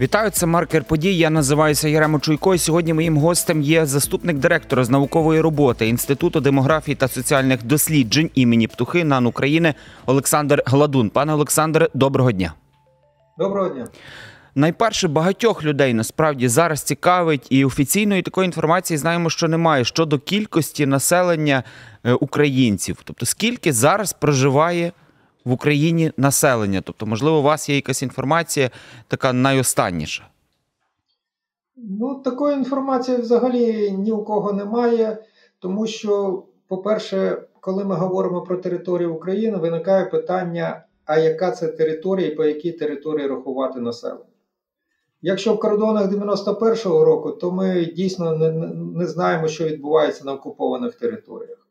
Вітаю, це маркер подій. Я називаюся Яремо Чуйко. І сьогодні моїм гостем є заступник директора з наукової роботи Інституту демографії та соціальних досліджень імені Птухи НАН України Олександр Гладун. Пане Олександре, доброго дня. Доброго дня. Найперше багатьох людей насправді зараз цікавить, і офіційної такої інформації знаємо, що немає щодо кількості населення е, українців. Тобто, скільки зараз проживає в Україні населення? Тобто, можливо, у вас є якась інформація така найостанніша. Ну, такої інформації взагалі ні у кого немає, тому що, по-перше, коли ми говоримо про територію України, виникає питання, а яка це територія і по якій території рахувати населення. Якщо в кордонах 91-го року, то ми дійсно не, не знаємо, що відбувається на окупованих територіях.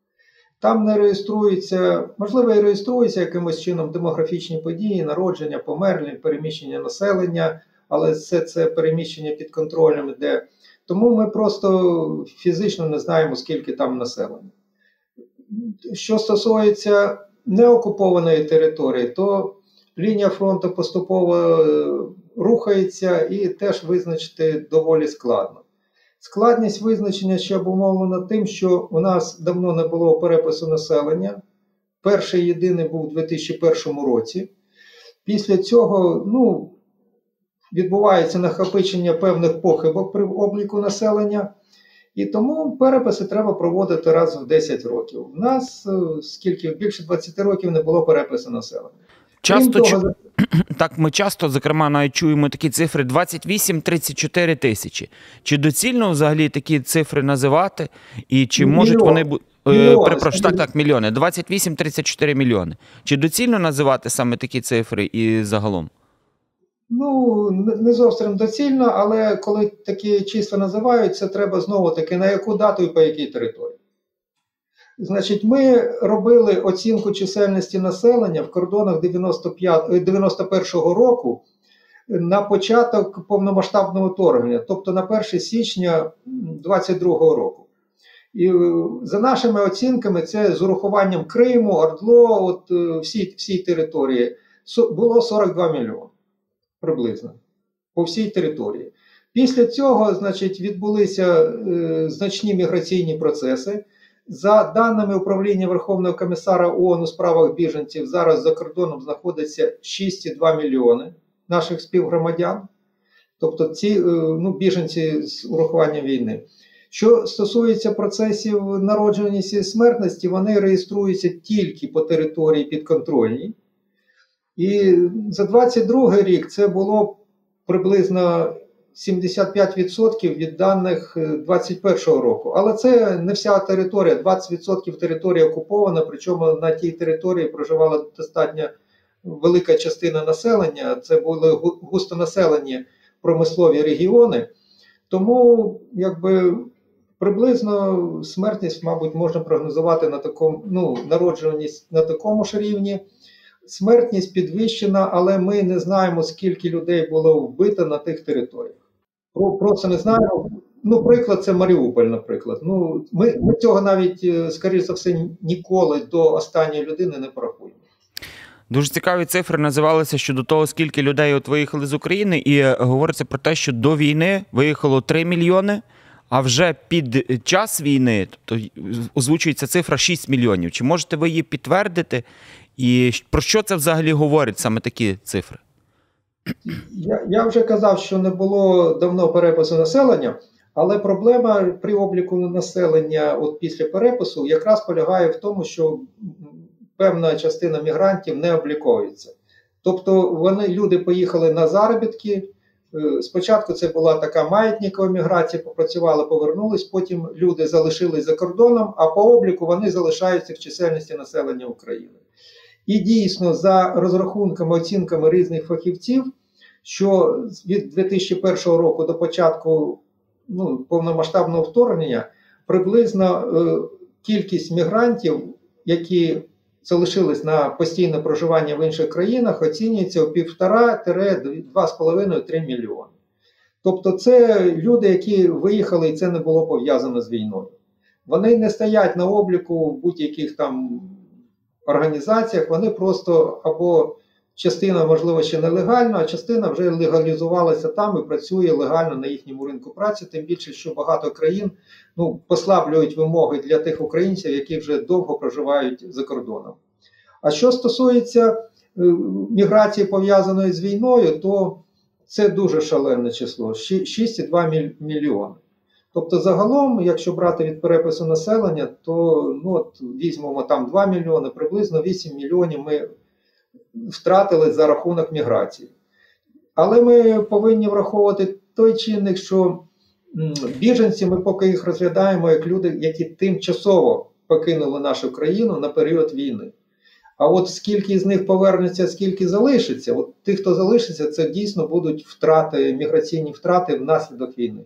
Там не реєструється, можливо, і реєструються якимось чином демографічні події, народження, померлі, переміщення населення, але все це переміщення під контролем іде. Тому ми просто фізично не знаємо, скільки там населення. Що стосується неокупованої території, то лінія фронту поступово е, рухається і теж визначити доволі складно. Складність визначення ще обумовлена тим, що у нас давно не було перепису населення. Перший єдиний був у 2001 році. Після цього ну, відбувається накопичення певних похибок при обліку населення. І тому переписи треба проводити раз в 10 років. У нас е, скільки більше 20 років не було перепису населення. Часто Крім того, так ми часто, зокрема, навіть чуємо такі цифри 28-34 тисячі. Чи доцільно взагалі такі цифри називати? І чи Мільйон. можуть вони бу- е, перепрошую, так, так, мільйони. 28-34 мільйони. Чи доцільно називати саме такі цифри і загалом? Ну, не не зовсім доцільно, але коли такі числа називаються, треба знову таки на яку дату і по якій території. Значить, ми робили оцінку чисельності населення в кордонах 95, е, 91-го року на початок повномасштабного вторгнення, тобто на 1 січня 22-го року. І е, за нашими оцінками, це з урахуванням Криму, Ордло, от е, всі, всі території, було 42 мільйони приблизно по всій території. Після цього, значить, відбулися е, значні міграційні процеси. За даними управління Верховного комісара ООН у справах біженців, зараз за кордоном знаходиться 6,2 мільйони наших співгромадян, тобто ці е, ну, біженці з урахуванням війни. Що стосується процесів народженості і смертності, вони реєструються тільки по території підконтрольній. І за 22 рік це було приблизно 75% від даних 21 року. Але це не вся територія. 20% території окупована, причому на тій території проживала достатньо велика частина населення. Це були гу- густонаселені промислові регіони. Тому якби приблизно смертність, мабуть, можна прогнозувати на такому, ну, народжуваність на такому ж рівні. Смертність підвищена, але ми не знаємо, скільки людей було вбито на тих територіях. Про- Просто не знаємо. Ну, приклад, це Маріуполь, наприклад. Ну, ми, ми цього навіть, е, скоріш за все, ніколи до останньої людини не порахуємо. Дуже цікаві цифри називалися щодо того, скільки людей от виїхали з України, і е, говориться про те, що до війни виїхало 3 мільйони, а вже під час війни, тобто озвучується цифра 6 мільйонів. Чи можете ви її підтвердити? І про що це взагалі говорить саме такі цифри? Я, я вже казав, що не було давно перепису населення, але проблема при обліку населення от після перепису якраз полягає в тому, що певна частина мігрантів не обліковується. Тобто вони люди поїхали на заробітки. е, Спочатку це була така маятникова міграція, попрацювали, повернулись. Потім люди залишились за кордоном, а по обліку вони залишаються в чисельності населення України. І дійсно, за розрахунками, оцінками різних фахівців, що від 2001 року до початку ну, повномасштабного вторгнення приблизно е, кількість мігрантів, які залишились на постійне проживання в інших країнах, оцінюється у 1,5-2,5-3 мільйони. Тобто, це люди, які виїхали, і це не було пов'язано з війною. Вони не стоять на обліку в будь-яких там організаціях, вони просто або частина, можливо, ще нелегально, а частина вже легалізувалася там і працює легально на їхньому ринку праці. Тим більше, що багато країн ну, послаблюють вимоги для тих українців, які вже довго проживають за кордоном. А що стосується е, міграції пов'язаної з війною, то це дуже шалене число 6,2 мільйони. Тобто, загалом, якщо брати від перепису населення, то ну, от, візьмемо там 2 мільйони, приблизно 8 мільйонів ми втратили за рахунок міграції. Але ми повинні враховувати той чинник, що біженці ми поки їх розглядаємо як люди, які тимчасово покинули нашу країну на період війни. А от скільки з них повернеться, скільки залишиться, от тих, хто залишиться, це дійсно будуть втрати, міграційні втрати внаслідок війни.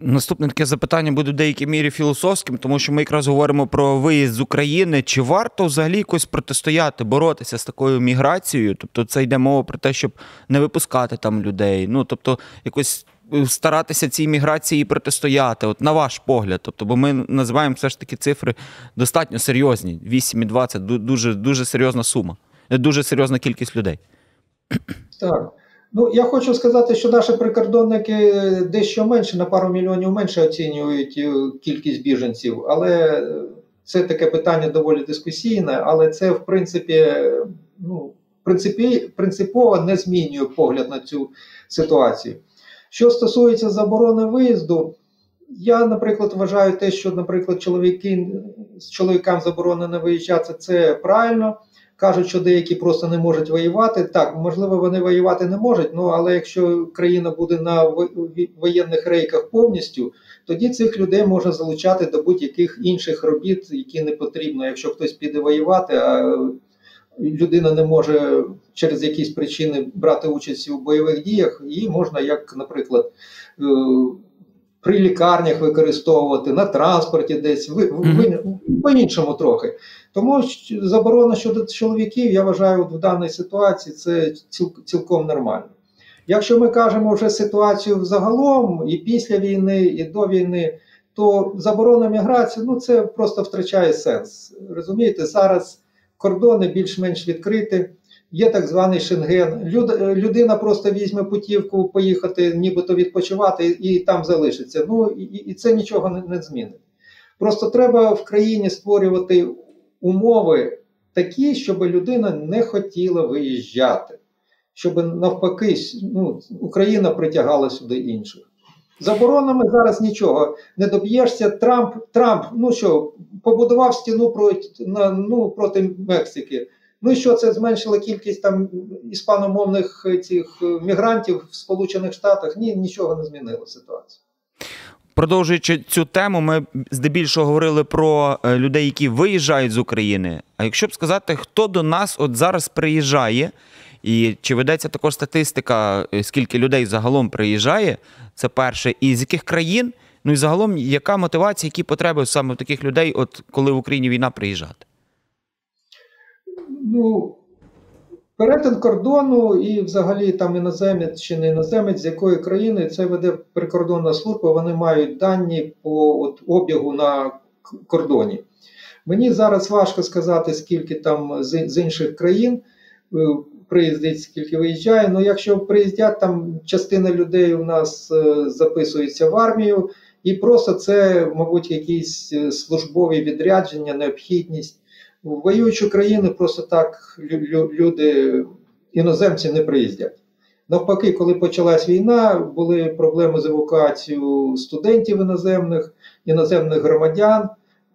Наступне таке запитання буде в деякій мірі філософським, тому що ми якраз говоримо про виїзд з України. Чи варто взагалі якось протистояти, боротися з такою міграцією? Тобто, це йде мова про те, щоб не випускати там людей. Ну тобто, якось е, старатися цій міграції протистояти. От на ваш погляд, тобто, бо ми називаємо все ж таки цифри достатньо серйозні. 8,2 – це дуже дуже серйозна сума, дуже серйозна кількість людей. Так. Ну, я хочу сказати, що наші прикордонники дещо менше на пару мільйонів менше оцінюють е, кількість біженців, але це таке питання доволі дискусійне, але це в принципі ну, принципі, принципово не змінює погляд на цю ситуацію. Що стосується заборони виїзду, я, наприклад, вважаю те, що, наприклад, чоловіки з чоловікам заборонено виїжджати, це правильно. Кажуть, що деякі просто не можуть воювати. Так, можливо, вони воювати не можуть, ну але якщо країна буде на воєнних рейках повністю, тоді цих людей можна залучати до будь-яких інших робіт, які не потрібно. Якщо хтось піде воювати, а людина не може через якісь причини брати участь у бойових діях, її можна, як, наприклад, е, при лікарнях використовувати, на транспорті десь, ви, ви, по-іншому трохи. Тому заборона щодо чоловіків, я вважаю, в даній ситуації це ціл, цілком нормально. Якщо ми кажемо вже ситуацію загалом, і після війни, і до війни, то заборона міграції ну це просто втрачає сенс. Розумієте, зараз кордони більш-менш відкриті. Є так званий Шенген. Люд, людина просто візьме путівку поїхати, нібито відпочивати і там залишиться. Ну і, і це нічого не, не змінить. Просто треба в країні створювати умови такі, щоб людина не хотіла виїжджати, щоб навпаки ну, Україна притягала сюди інших. Заборонами зараз нічого не доб'єшся. Трамп Трамп ну що, побудував стіну проти, ну, проти Мексики. Ну і що це зменшило кількість там іспаномовних цих мігрантів в Сполучених Штатах? Ні, нічого не змінило ситуацію. Продовжуючи цю тему, ми здебільшого говорили про е, людей, які виїжджають з України. А якщо б сказати, хто до нас от зараз приїжджає, і чи ведеться також статистика, е, скільки людей загалом приїжджає, це перше, і з яких країн, ну і загалом, яка мотивація, які потреби саме таких людей, от коли в Україні війна приїжджати? Ну, Перетин кордону і взагалі там іноземець чи не іноземець, з якої країни це веде прикордонна служба, вони мають дані по от, обігу на кордоні. Мені зараз важко сказати, скільки там з, з інших країн е, приїздить, скільки виїжджає. Ну, якщо приїздять, там частина людей у нас е, записується в армію, і просто це, мабуть, якісь е, службові відрядження, необхідність. В воюючі країни просто так люди, іноземці не приїздять. Навпаки, коли почалась війна, були проблеми з евакуацією студентів іноземних, іноземних громадян.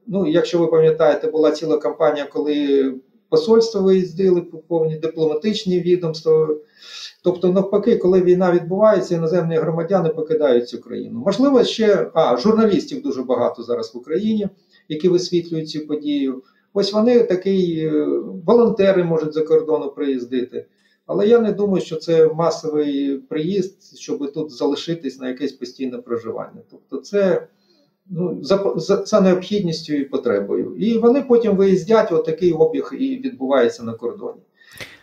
Ну, якщо ви пам'ятаєте, була ціла кампанія, коли посольства виїздили, повні дипломатичні відомства. Тобто, навпаки, коли війна відбувається, іноземні громадяни покидають цю країну. Можливо, ще а, журналістів дуже багато зараз в Україні, які висвітлюють цю подію. Ось вони такий е, волонтери можуть за кордону приїздити. Але я не думаю, що це масовий приїзд, щоб тут залишитись на якесь постійне проживання. Тобто, це ну, за, за, за необхідністю і потребою. І вони потім виїздять, отакий обіг і відбувається на кордоні.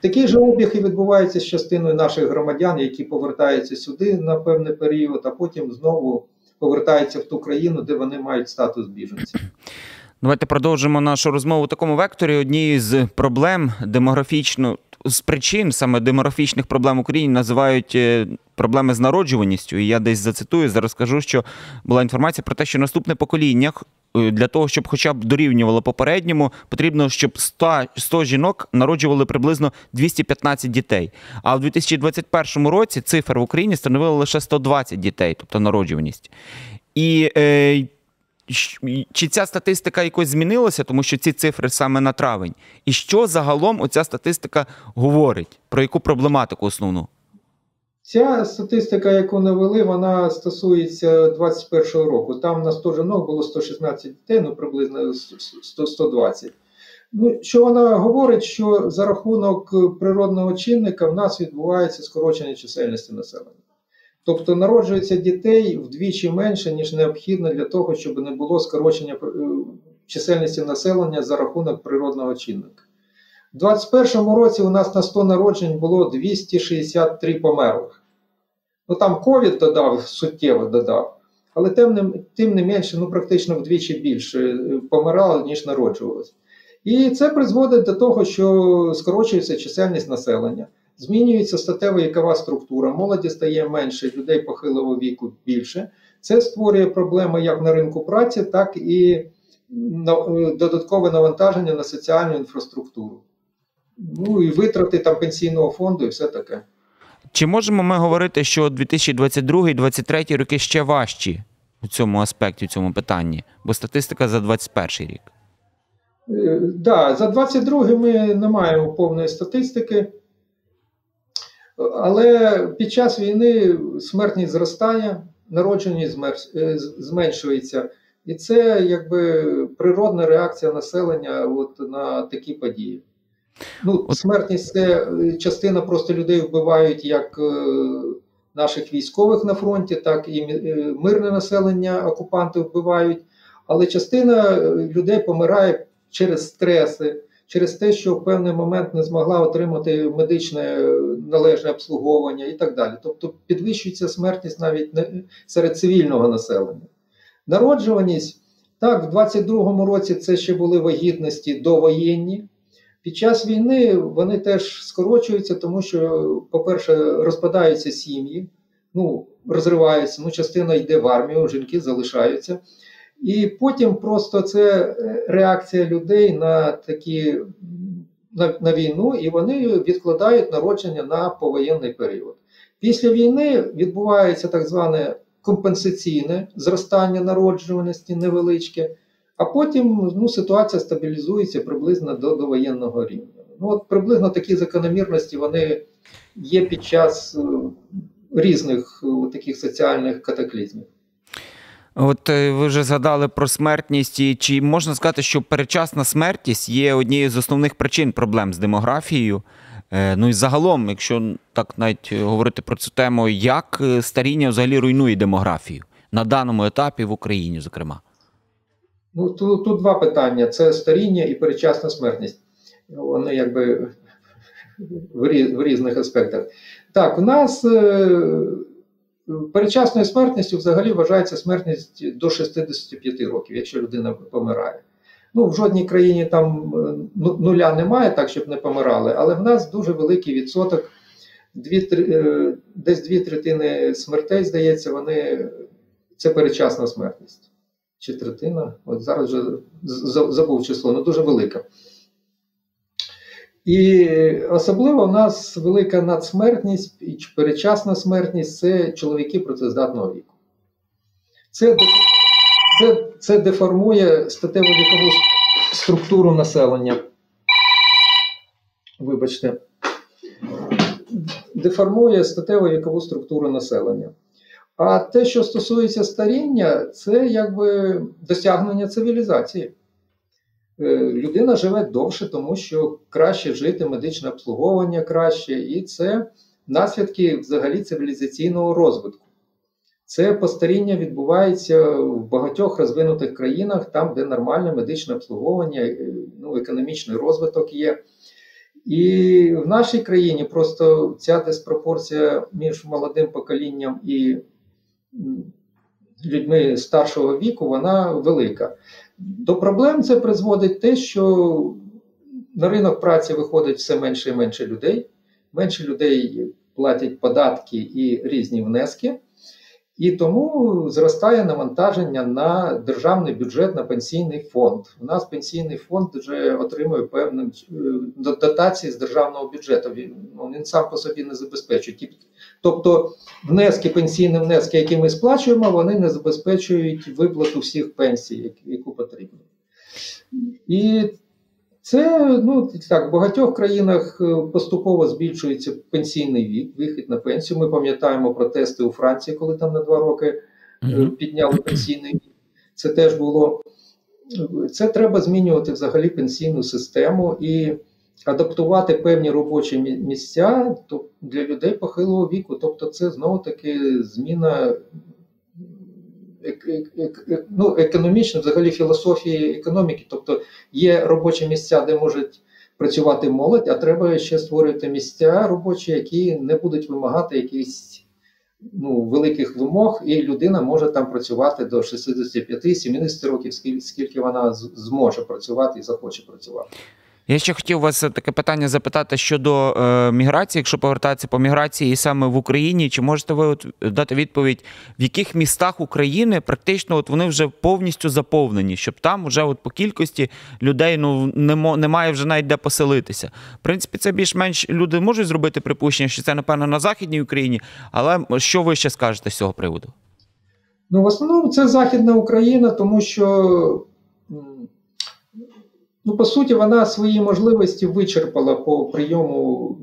Такий же обіг і відбувається з частиною наших громадян, які повертаються сюди на певний період, а потім знову повертаються в ту країну, де вони мають статус біженців. Давайте продовжимо нашу розмову у такому векторі. Однією з проблем демографічно з причин саме демографічних проблем в Україні називають е, проблеми з народжуваністю. І я десь зацитую, зараз скажу, що була інформація про те, що наступне покоління е, для того, щоб хоча б дорівнювало попередньому, потрібно, щоб 100, 100 жінок народжували приблизно 215 дітей. А в 2021 році цифра в Україні становила лише 120 дітей, тобто народжуваність. І е, чи ця статистика якось змінилася, тому що ці цифри саме на травень? І що загалом оця статистика говорить? Про яку проблематику основну? Ця статистика, яку навели, вона стосується 21 року. Там на 100 жінок було 116 дітей, ну приблизно 100 120. Ну, що вона говорить, що за рахунок природного чинника в нас відбувається скорочення чисельності населення. Тобто народжується дітей вдвічі менше, ніж необхідно для того, щоб не було скорочення е, чисельності населення за рахунок природного чинника. У 2021 році у нас на 100 народжень було 263 померлих. Ну там ковід додав, суттєво додав, але тим тим не менше, ну практично вдвічі більше е, помирало, ніж народжувалось. І це призводить до того, що скорочується чисельність населення, змінюється статева вікова структура, молоді стає менше, людей похилого віку більше. Це створює проблеми як на ринку праці, так і е, додаткове навантаження на соціальну інфраструктуру. Ну і витрати там пенсійного фонду і все таке. Чи можемо ми говорити, що 2022-2023 роки ще важчі у цьому аспекті, у цьому питанні? Бо статистика за 2021 рік. Е, Да, за 22 ми не маємо повної статистики, але під час війни смертність зростає, народженість е, зменшується. І це якби природна реакція населення от, на такі події. Ну, смертність це е, частина просто людей вбивають як е, наших військових на фронті, так і мирне населення окупанти вбивають. Але частина людей помирає через стреси, через те, що в певний момент не змогла отримати медичне е, належне обслуговування і так далі. Тобто підвищується смертність навіть серед цивільного населення. Народжуваність, так, в 22-му році це ще були вагітності довоєнні. Під час війни вони теж скорочуються, тому що, по-перше, розпадаються сім'ї, ну, розриваються, ну, частина йде в армію, жінки залишаються. І потім просто це е, реакція людей на такі на, на війну, і вони відкладають народження на повоєнний період. Після війни відбувається так зване компенсаційне зростання народжуваності невеличке, а потім ну, ситуація стабілізується приблизно до, до воєнного рівня. Ну, от приблизно такі закономірності вони є під час е, різних е, таких соціальних катаклізмів. От е, ви вже згадали про смертність, і чи можна сказати, що передчасна смертність є однією з основних причин проблем з демографією? Е, Ну і загалом, якщо так навіть говорити про цю тему, як е, старіння взагалі руйнує демографію на даному етапі в Україні, зокрема? Ну, тут, тут два питання: це старіння і передчасна смертність. Вони якби в, різних аспектах. Так, у нас е, передчасною смертністю взагалі вважається смертність до 65 років, якщо людина помирає. Ну, в жодній країні там е, ну- нуля немає, так щоб не помирали, але в нас дуже великий відсоток. Дві, тр- е, десь дві третини смертей, здається, вони це передчасна смертність чи третина, от зараз вже забув число, ну дуже велика. І особливо в нас велика надсмертність і передчасна смертність це чоловіки працездатного віку. Це, це, це деформує статево вікову структуру населення. Вибачте. Деформує статево вікову структуру населення. А те, що стосується старіння, це якби досягнення цивілізації. Е, Людина живе довше, тому що краще жити, медичне обслуговування краще, і це наслідки взагалі цивілізаційного розвитку. Це постаріння відбувається в багатьох розвинутих країнах, там, де нормальне медичне обслуговування, е, ну, економічний розвиток є. І в нашій країні просто ця диспропорція між молодим поколінням і людьми старшого віку, вона велика. До проблем це призводить те, що на ринок праці виходить все менше і менше людей. Менше людей платять податки і різні внески. І тому зростає навантаження на державний бюджет на пенсійний фонд. У нас пенсійний фонд вже отримує певну е, дотації з державного бюджету. Він, ну, він сам по собі не забезпечує. Тобто, внески, пенсійні внески, які ми сплачуємо, вони не забезпечують виплату всіх пенсій, яку потрібно. І це ну так в багатьох країнах е, поступово збільшується пенсійний вік, вихід на пенсію. Ми пам'ятаємо протести у Франції, коли там на два роки mm-hmm. підняли пенсійний вік. Це теж було. Це треба змінювати взагалі пенсійну систему і адаптувати певні робочі місця для людей похилого віку. Тобто, це знову таки зміна ну, економічно, взагалі філософії економіки. Тобто є робочі місця, де можуть працювати молодь, а треба ще створювати місця робочі, які не будуть вимагати якихось ну, великих вимог, і людина може там працювати до 65-70 років, скільки вона зможе працювати і захоче працювати. Я ще хотів вас таке питання запитати щодо е, міграції, якщо повертатися по міграції і саме в Україні, чи можете ви от дати відповідь, в яких містах України практично от вони вже повністю заповнені, щоб там вже от по кількості людей ну немає вже навіть де поселитися. В принципі, це більш-менш люди можуть зробити припущення, що це напевно на західній Україні, але що ви ще скажете з цього приводу? Ну, в основному це Західна Україна, тому що Ну, по суті, вона свої можливості вичерпала по прийому,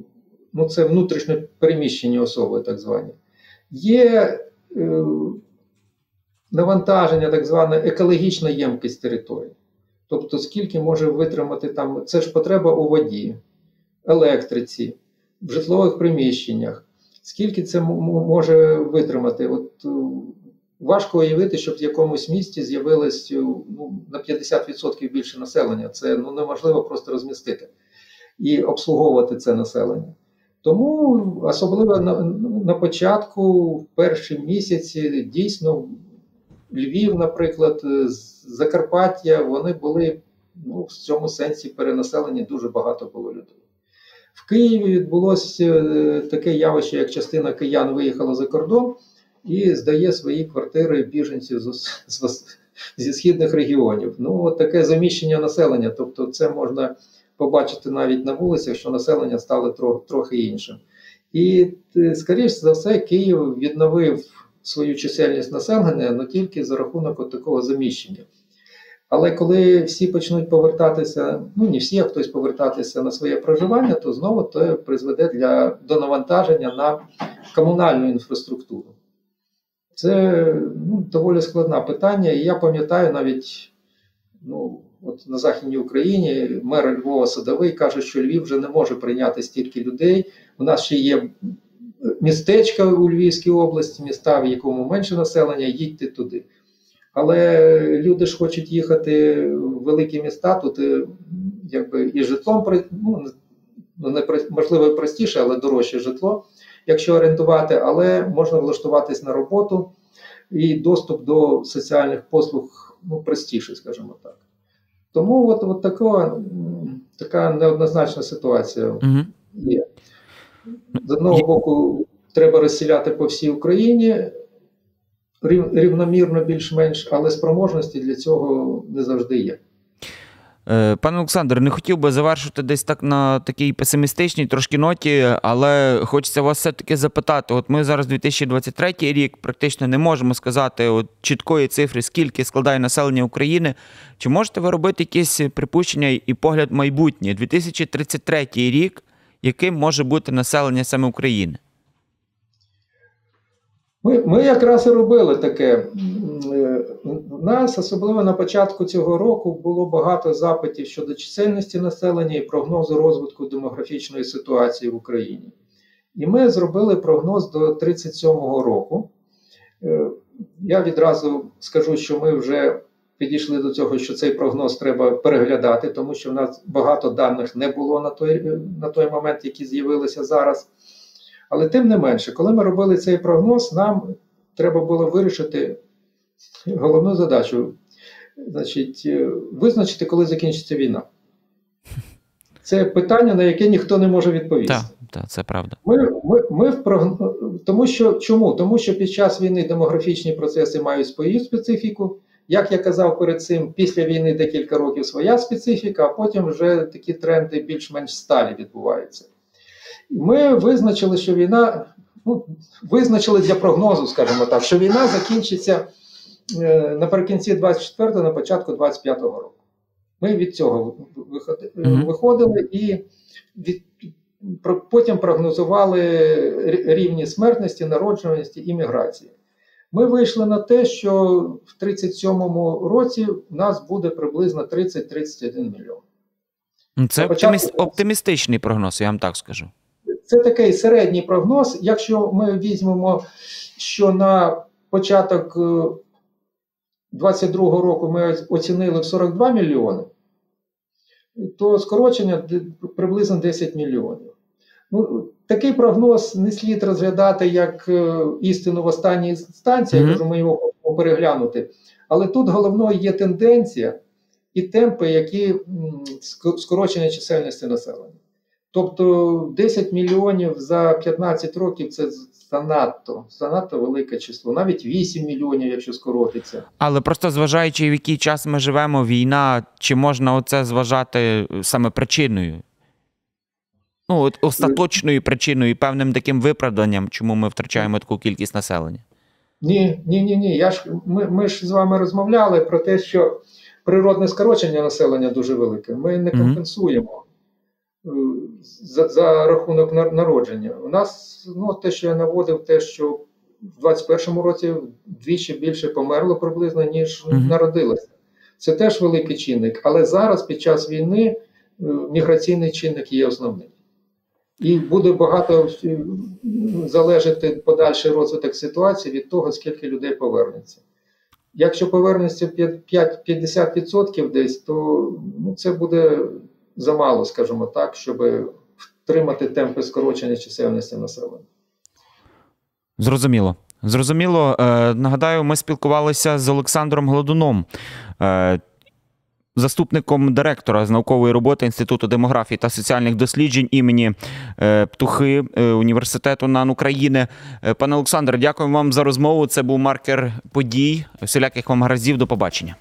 ну, це внутрішньо переміщені особи, так звані. Є е, навантаження, так звана екологічна ємкість території. Тобто, скільки може витримати там, це ж потреба у воді, електриці, в житлових приміщеннях. Скільки це може витримати? От Важко уявити, щоб в якомусь місті з'явилось е, ну, на 50% більше населення. Це ну, неможливо просто розмістити і обслуговувати це населення. Тому особливо на, на початку, в перші місяці, дійсно, Львів, наприклад, е, Закарпаття, вони були ну, в цьому сенсі перенаселені дуже багато було людей. В Києві відбулося е, таке явище, як частина киян виїхала за кордон і здає свої квартири біженців з, з, зі східних регіонів. Ну, от таке заміщення населення. Тобто, це можна побачити навіть на вулицях, що населення стало трохи, трохи іншим. І, е, скоріш за все, Київ відновив свою чисельність населення не тільки за рахунок такого заміщення. Але коли всі почнуть повертатися, ну не всі, а хтось повертатися на своє проживання, то знову це призведе для до навантаження на комунальну інфраструктуру. Це ну, доволі складне питання. І я пам'ятаю навіть ну, от на Західній Україні мер Львова Садовий каже, що Львів вже не може прийняти стільки людей. У нас ще є містечка у Львівській області, міста, в якому менше населення, їдьте туди. Але люди ж хочуть їхати в великі міста, тут е, якби і житлом ну, не можливо простіше, але дорожче житло якщо орендувати, але можна влаштуватись на роботу і доступ до соціальних послуг ну, простіше, скажімо так. Тому от, от така, така неоднозначна ситуація угу. є. З одного боку, треба розсіляти по всій Україні рівномірно більш-менш, але спроможності для цього не завжди є. Е, пане Олександр, не хотів би завершити десь так на такій песимістичній трошки ноті, але хочеться вас все-таки запитати: от ми зараз 2023 рік практично не можемо сказати от чіткої цифри, скільки складає населення України. Чи можете ви робити якісь припущення і погляд майбутнє? 2033 рік, яким може бути населення саме України? Ми ми якраз і робили таке. У нас, особливо на початку цього року, було багато запитів щодо чисельності населення і прогнозу розвитку демографічної ситуації в Україні. І ми зробили прогноз до 37-го року. Е, я відразу скажу, що ми вже підійшли до цього, що цей прогноз треба переглядати, тому що в нас багато даних не було на той, на той момент, які з'явилися зараз. Але тим не менше, коли ми робили цей прогноз, нам треба було вирішити головну задачу значить, е, визначити, коли закінчиться війна. Це питання, на яке ніхто не може відповісти. Так, так, це правда. Ми, ми, ми в прогн... тому що чому? Тому що під час війни демографічні процеси мають свою специфіку. Як я казав перед цим, після війни декілька років своя специфіка, а потім вже такі тренди більш-менш сталі відбуваються. Ми визначили, що війна, ну, визначили для прогнозу, скажімо так, що війна закінчиться наприкінці 24-го, на початку 25-го року. Ми від цього виходили і від, потім прогнозували рівні смертності, народжуваності і міграції. Ми вийшли на те, що в 37-му році в нас буде приблизно 30-31 мільйон. Це початку- оптимістичний прогноз, я вам так скажу. Це такий середній прогноз. Якщо ми візьмемо, що на початок 22-го року ми оцінили в 42 мільйони, то скорочення приблизно 10 мільйонів. Ну, такий прогноз не слід розглядати як е, істину в останній інстанції, я Мгм. кажу, ми його хочемо переглянути. Але тут головною є тенденція і темпи, які скорочення чисельності населення. Тобто 10 мільйонів за 15 років це занадто, занадто велике число. Навіть 8 мільйонів, якщо скоротиться. Але просто зважаючи, в який час ми живемо, війна, чи можна оце зважати саме причиною? Ну, от остаточною причиною і певним таким виправданням, чому ми втрачаємо таку кількість населення. Ні, ні, ні, ні. Я ж ми, ми ж з вами розмовляли про те, що природне скорочення населення дуже велике. Ми не компенсуємо за, за рахунок народження. У нас ну те, що я наводив, те, що в 21-му році вдвічі більше померло приблизно, ніж Мгм. народилося. Це теж великий чинник. Але зараз, під час війни, е, міграційний чинник є основним. І буде багато е, залежати подальший розвиток ситуації від того, скільки людей повернеться. Якщо повернеться п'ят- 50% десь, то ну, це буде замало, скажімо так, щоб втримати темпи скорочення чисельності населення. Зрозуміло. Зрозуміло. Е, нагадаю, ми спілкувалися з Олександром Гладуном, е, заступником директора з наукової роботи Інституту демографії та соціальних досліджень імені е, Птухи Університету НАН України. Пане Олександре, дякую вам за розмову. Це був маркер подій. Всіляких вам гараздів. До побачення.